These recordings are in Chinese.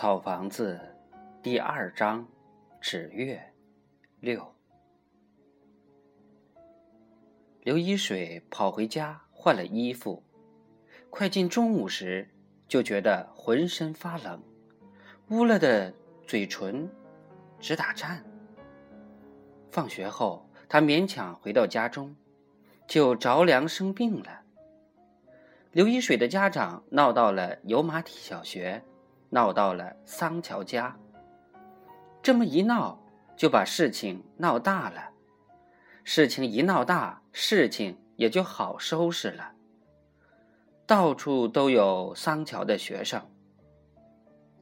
草房子第二章，纸月六。刘一水跑回家换了衣服，快进中午时，就觉得浑身发冷，乌了的嘴唇直打颤。放学后，他勉强回到家中，就着凉生病了。刘一水的家长闹到了油麻地小学。闹到了桑乔家，这么一闹，就把事情闹大了。事情一闹大，事情也就好收拾了。到处都有桑乔的学生。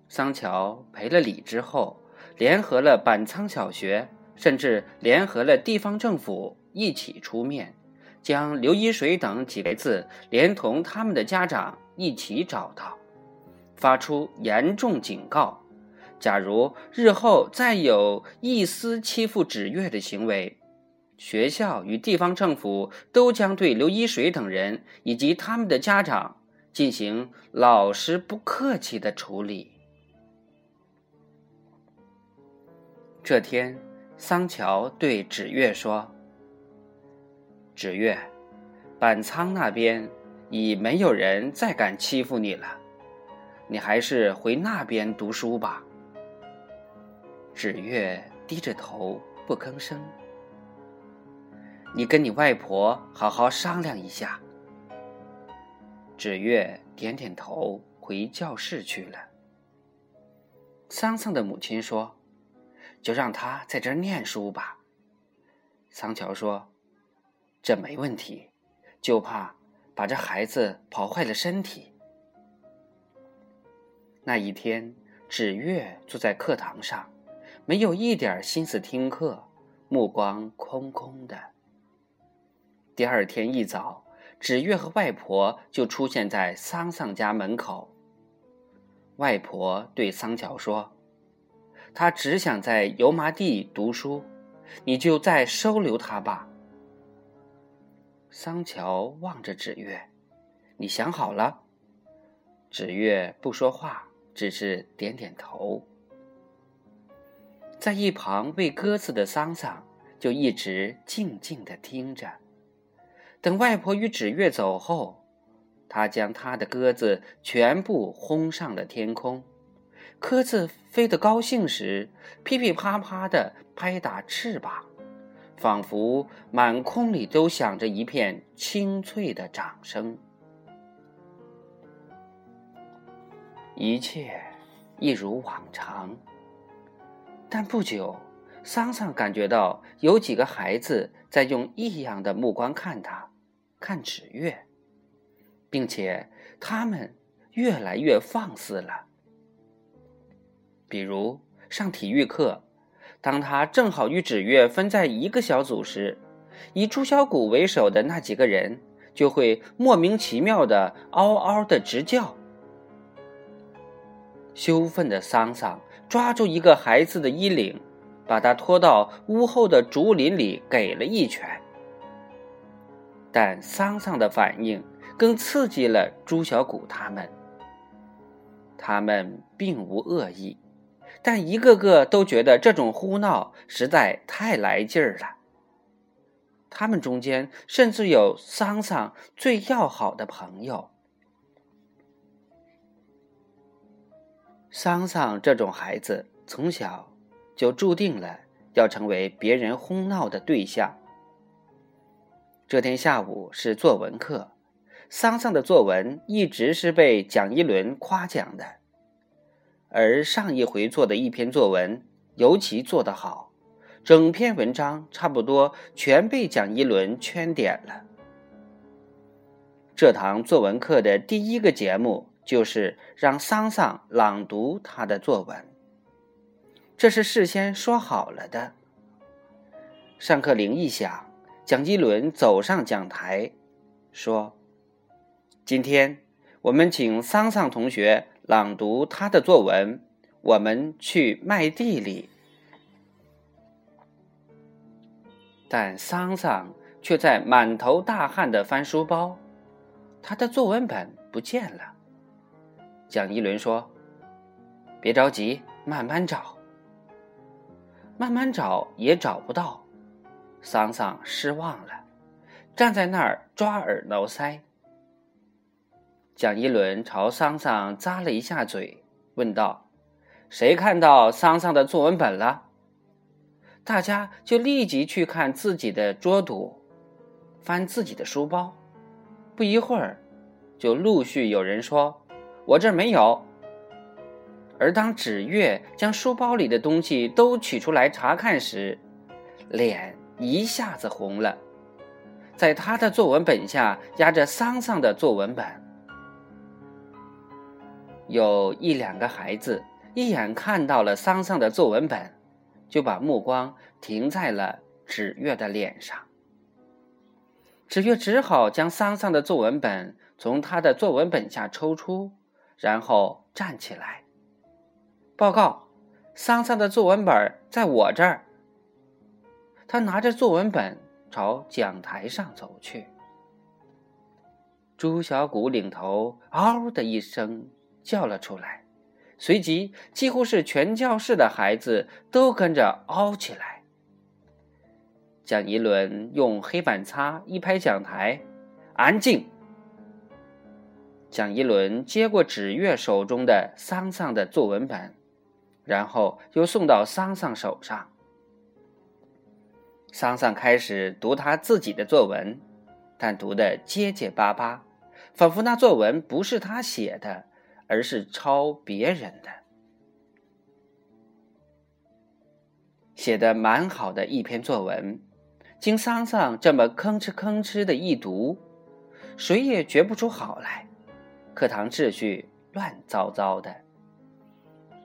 桑乔赔了礼之后，联合了板仓小学，甚至联合了地方政府一起出面，将刘一水等几个字连同他们的家长一起找到。发出严重警告：假如日后再有一丝欺负纸月的行为，学校与地方政府都将对刘一水等人以及他们的家长进行老实不客气的处理。这天，桑乔对纸月说：“纸月，板仓那边已没有人再敢欺负你了。”你还是回那边读书吧。纸月低着头不吭声。你跟你外婆好好商量一下。纸月点点头，回教室去了。桑桑的母亲说：“就让他在这念书吧。”桑乔说：“这没问题，就怕把这孩子跑坏了身体。”那一天，纸月坐在课堂上，没有一点心思听课，目光空空的。第二天一早，纸月和外婆就出现在桑桑家门口。外婆对桑乔说：“他只想在油麻地读书，你就再收留他吧。”桑乔望着纸月：“你想好了？”纸月不说话。只是点点头，在一旁喂鸽子的桑桑就一直静静的听着。等外婆与纸月走后，他将他的鸽子全部轰上了天空。鸽子飞得高兴时，噼噼啪啪的拍打翅膀，仿佛满空里都响着一片清脆的掌声。一切一如往常，但不久，桑桑感觉到有几个孩子在用异样的目光看他，看纸月，并且他们越来越放肆了。比如上体育课，当他正好与纸月分在一个小组时，以朱小谷为首的那几个人就会莫名其妙的嗷嗷的直叫。羞愤的桑桑抓住一个孩子的衣领，把他拖到屋后的竹林里，给了一拳。但桑桑的反应更刺激了朱小谷他们。他们并无恶意，但一个个都觉得这种呼闹实在太来劲儿了。他们中间甚至有桑桑最要好的朋友。桑桑这种孩子从小就注定了要成为别人哄闹的对象。这天下午是作文课，桑桑的作文一直是被蒋一伦夸奖的，而上一回做的一篇作文尤其做得好，整篇文章差不多全被蒋一伦圈点了。这堂作文课的第一个节目。就是让桑桑朗读他的作文，这是事先说好了的。上课铃一响，蒋一伦走上讲台，说：“今天我们请桑桑同学朗读他的作文。我们去麦地里。”但桑桑却在满头大汗的翻书包，他的作文本不见了。蒋一伦说：“别着急，慢慢找。慢慢找也找不到，桑桑失望了，站在那儿抓耳挠腮。蒋一伦朝桑桑咂了一下嘴，问道：“谁看到桑桑的作文本了？”大家就立即去看自己的桌肚，翻自己的书包。不一会儿，就陆续有人说：“我这儿没有。”而当纸月将书包里的东西都取出来查看时，脸一下子红了。在他的作文本下压着桑桑的作文本。有一两个孩子一眼看到了桑桑的作文本，就把目光停在了纸月的脸上。纸月只好将桑桑的作文本从他的作文本下抽出，然后站起来。报告，桑桑的作文本在我这儿。他拿着作文本朝讲台上走去。朱小谷领头“嗷”的一声叫了出来，随即几乎是全教室的孩子都跟着“嗷”起来。蒋一伦用黑板擦一拍讲台：“安静。”蒋一伦接过纸月手中的桑桑的作文本。然后又送到桑桑手上。桑桑开始读他自己的作文，但读得结结巴巴，仿佛那作文不是他写的，而是抄别人的。写的蛮好的一篇作文，经桑桑这么吭哧吭哧的一读，谁也觉不出好来，课堂秩序乱糟糟的。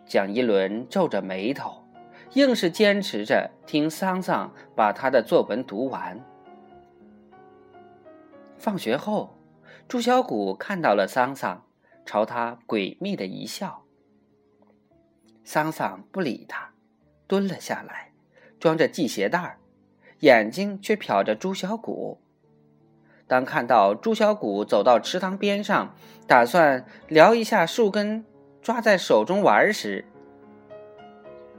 蒋一伦皱着眉头，硬是坚持着听桑桑把他的作文读完。放学后，朱小谷看到了桑桑，朝他诡秘的一笑。桑桑不理他，蹲了下来，装着系鞋带儿，眼睛却瞟着朱小谷。当看到朱小谷走到池塘边上，打算撩一下树根。抓在手中玩时，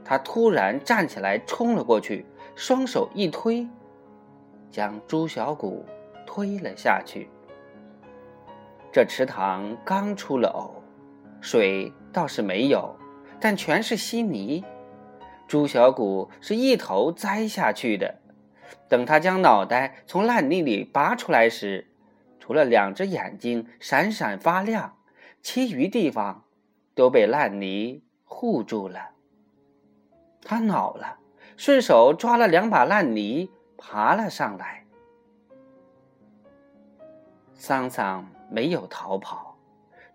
他突然站起来冲了过去，双手一推，将朱小谷推了下去。这池塘刚出了藕，水倒是没有，但全是稀泥。朱小谷是一头栽下去的。等他将脑袋从烂泥里拔出来时，除了两只眼睛闪闪发亮，其余地方。都被烂泥护住了。他恼了，顺手抓了两把烂泥，爬了上来。桑桑没有逃跑，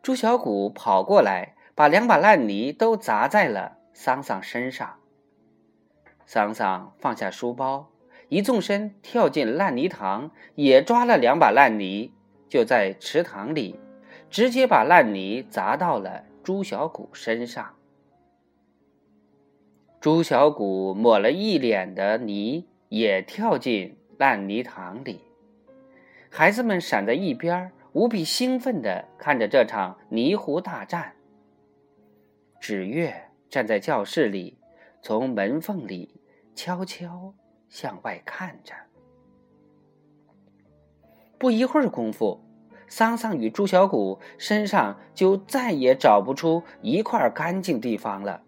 朱小谷跑过来，把两把烂泥都砸在了桑桑身上。桑桑放下书包，一纵身跳进烂泥塘，也抓了两把烂泥，就在池塘里，直接把烂泥砸到了。朱小谷身上，朱小谷抹了一脸的泥，也跳进烂泥塘里。孩子们闪在一边，无比兴奋地看着这场泥糊大战。纸月站在教室里，从门缝里悄悄向外看着。不一会儿功夫。桑桑与朱小谷身上就再也找不出一块干净地方了。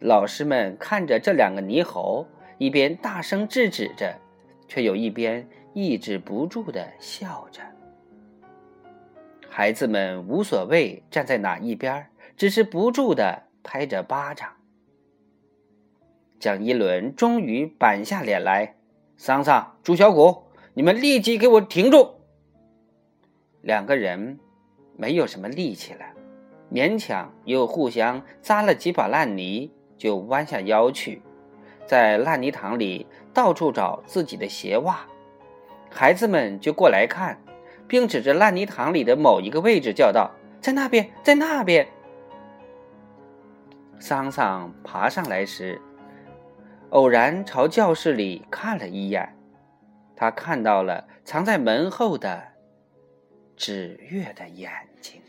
老师们看着这两个泥猴，一边大声制止着，却又一边抑制不住的笑着。孩子们无所谓站在哪一边，只是不住的拍着巴掌。蒋一伦终于板下脸来：“桑桑、朱小谷，你们立即给我停住！”两个人没有什么力气了，勉强又互相扎了几把烂泥，就弯下腰去，在烂泥塘里到处找自己的鞋袜。孩子们就过来看，并指着烂泥塘里的某一个位置叫道：“在那边，在那边。”桑桑爬上来时，偶然朝教室里看了一眼，他看到了藏在门后的。纸月的眼睛。